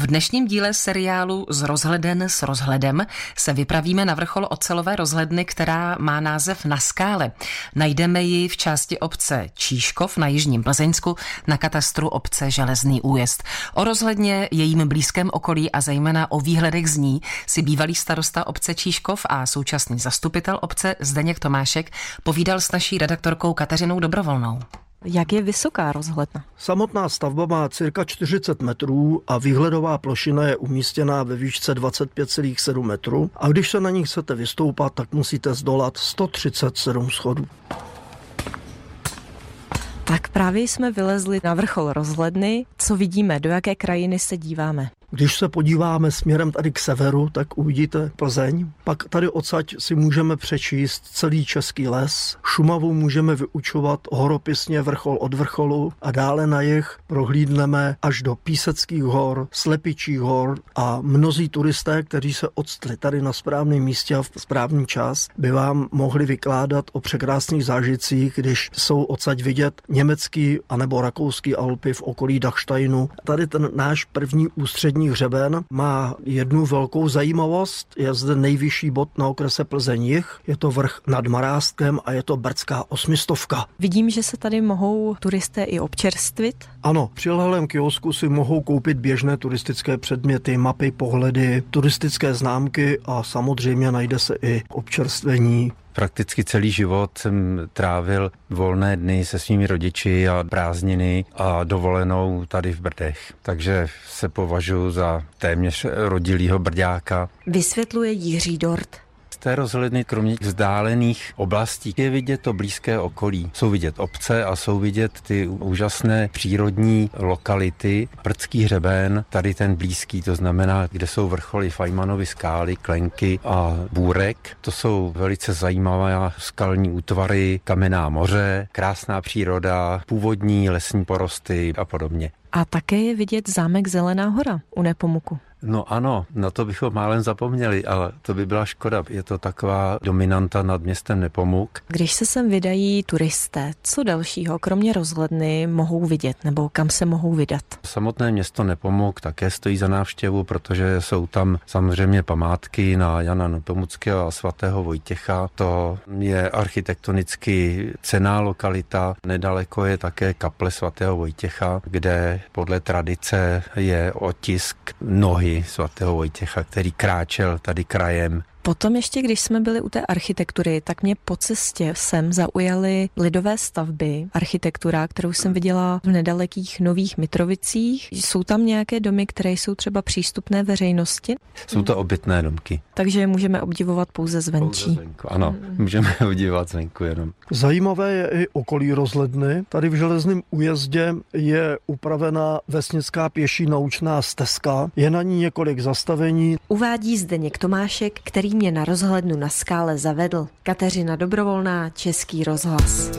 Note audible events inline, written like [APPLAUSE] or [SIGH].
V dnešním díle seriálu Z rozhleden s rozhledem se vypravíme na vrchol ocelové rozhledny, která má název Na skále. Najdeme ji v části obce Číškov na Jižním Plzeňsku na katastru obce Železný újezd. O rozhledně, jejím blízkém okolí a zejména o výhledech z ní si bývalý starosta obce Číškov a současný zastupitel obce Zdeněk Tomášek povídal s naší redaktorkou Kateřinou Dobrovolnou. Jak je vysoká rozhledna? Samotná stavba má cirka 40 metrů a výhledová plošina je umístěná ve výšce 25,7 metrů a když se na ní chcete vystoupat, tak musíte zdolat 137 schodů. Tak právě jsme vylezli na vrchol rozhledny. Co vidíme? Do jaké krajiny se díváme? Když se podíváme směrem tady k severu, tak uvidíte Plzeň. Pak tady odsaď si můžeme přečíst celý český les. Šumavu můžeme vyučovat horopisně vrchol od vrcholu a dále na jih prohlídneme až do Píseckých hor, Slepičích hor a mnozí turisté, kteří se odstli tady na správném místě a v správný čas, by vám mohli vykládat o překrásných zážitcích, když jsou odsaď vidět německý anebo rakouský Alpy v okolí Dachsteinu. Tady ten náš první ústřední Vodní hřeben má jednu velkou zajímavost. Je zde nejvyšší bod na okrese Plzeň jich. Je to vrch nad Maráskem a je to brdská osmistovka. Vidím, že se tady mohou turisté i občerstvit. Ano, při lehlém kiosku si mohou koupit běžné turistické předměty, mapy, pohledy, turistické známky a samozřejmě najde se i občerstvení Prakticky celý život jsem trávil volné dny se svými rodiči a prázdniny a dovolenou tady v Brdech. Takže se považuji za téměř rodilýho brďáka. Vysvětluje Jiří Dort té rozhledny, kromě vzdálených oblastí, je vidět to blízké okolí. Jsou vidět obce a jsou vidět ty úžasné přírodní lokality. Prdský hřeben, tady ten blízký, to znamená, kde jsou vrcholy Fajmanovy skály, Klenky a Bůrek. To jsou velice zajímavé skalní útvary, kamenná moře, krásná příroda, původní lesní porosty a podobně. A také je vidět zámek Zelená hora u Nepomuku. No ano, na to bychom málem zapomněli, ale to by byla škoda. Je to taková dominanta nad městem Nepomuk. Když se sem vydají turisté, co dalšího, kromě rozhledny, mohou vidět nebo kam se mohou vydat? Samotné město Nepomuk také stojí za návštěvu, protože jsou tam samozřejmě památky na Jana Nepomuckého a svatého Vojtěcha. To je architektonicky cená lokalita. Nedaleko je také kaple svatého Vojtěcha, kde podle tradice je otisk nohy svatého Vojtěcha, který kráčel tady krajem Potom ještě, když jsme byli u té architektury, tak mě po cestě sem zaujaly lidové stavby, architektura, kterou jsem viděla v nedalekých Nových Mitrovicích. Jsou tam nějaké domy, které jsou třeba přístupné veřejnosti? Jsou to obytné domky. Takže je můžeme obdivovat pouze zvenčí. Pouze zvenku. Ano, můžeme [LAUGHS] obdivovat zvenku jenom. Zajímavé je i okolí rozhledny. Tady v železném újezdě je upravená vesnická pěší naučná stezka. Je na ní několik zastavení. Uvádí Zdeněk Tomášek, který mě na rozhlednu na skále zavedl. Kateřina Dobrovolná, Český rozhlas.